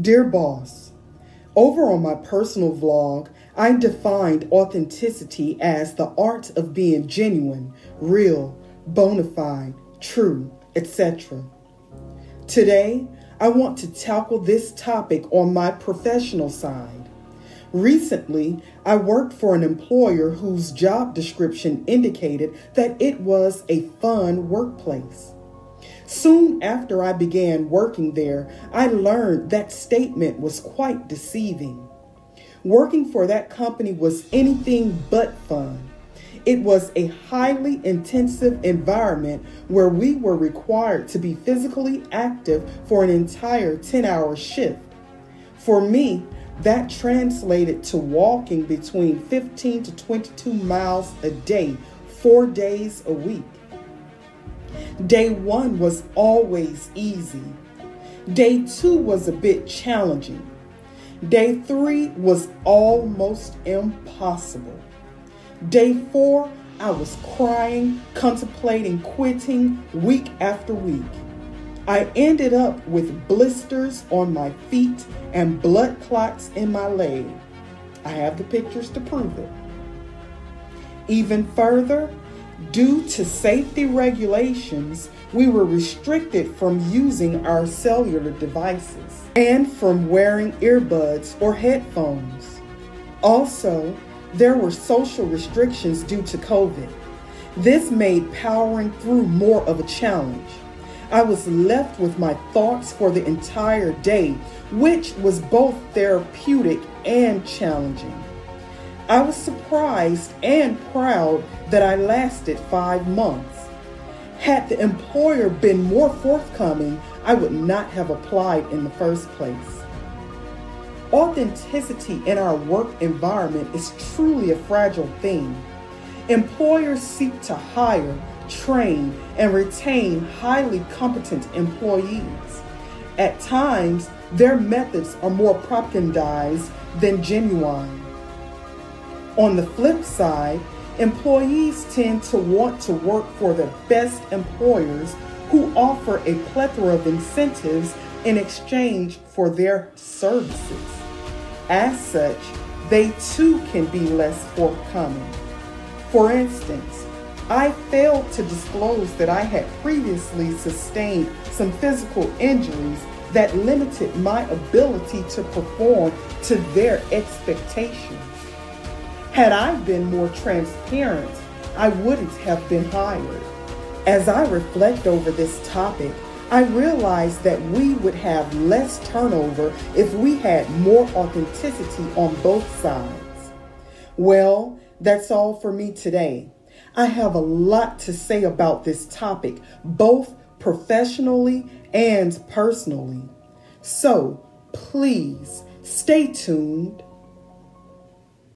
Dear boss, over on my personal vlog, I defined authenticity as the art of being genuine, real, bona fide, true, etc. Today, I want to tackle this topic on my professional side. Recently, I worked for an employer whose job description indicated that it was a fun workplace. Soon after I began working there, I learned that statement was quite deceiving. Working for that company was anything but fun. It was a highly intensive environment where we were required to be physically active for an entire 10 hour shift. For me, that translated to walking between 15 to 22 miles a day, four days a week. Day one was always easy. Day two was a bit challenging. Day three was almost impossible. Day four, I was crying, contemplating quitting week after week. I ended up with blisters on my feet and blood clots in my leg. I have the pictures to prove it. Even further, Due to safety regulations, we were restricted from using our cellular devices and from wearing earbuds or headphones. Also, there were social restrictions due to COVID. This made powering through more of a challenge. I was left with my thoughts for the entire day, which was both therapeutic and challenging. I was surprised and proud that I lasted five months. Had the employer been more forthcoming, I would not have applied in the first place. Authenticity in our work environment is truly a fragile thing. Employers seek to hire, train, and retain highly competent employees. At times, their methods are more propagandized than genuine. On the flip side, employees tend to want to work for the best employers who offer a plethora of incentives in exchange for their services. As such, they too can be less forthcoming. For instance, I failed to disclose that I had previously sustained some physical injuries that limited my ability to perform to their expectations. Had I been more transparent, I wouldn't have been hired. As I reflect over this topic, I realize that we would have less turnover if we had more authenticity on both sides. Well, that's all for me today. I have a lot to say about this topic, both professionally and personally. So please stay tuned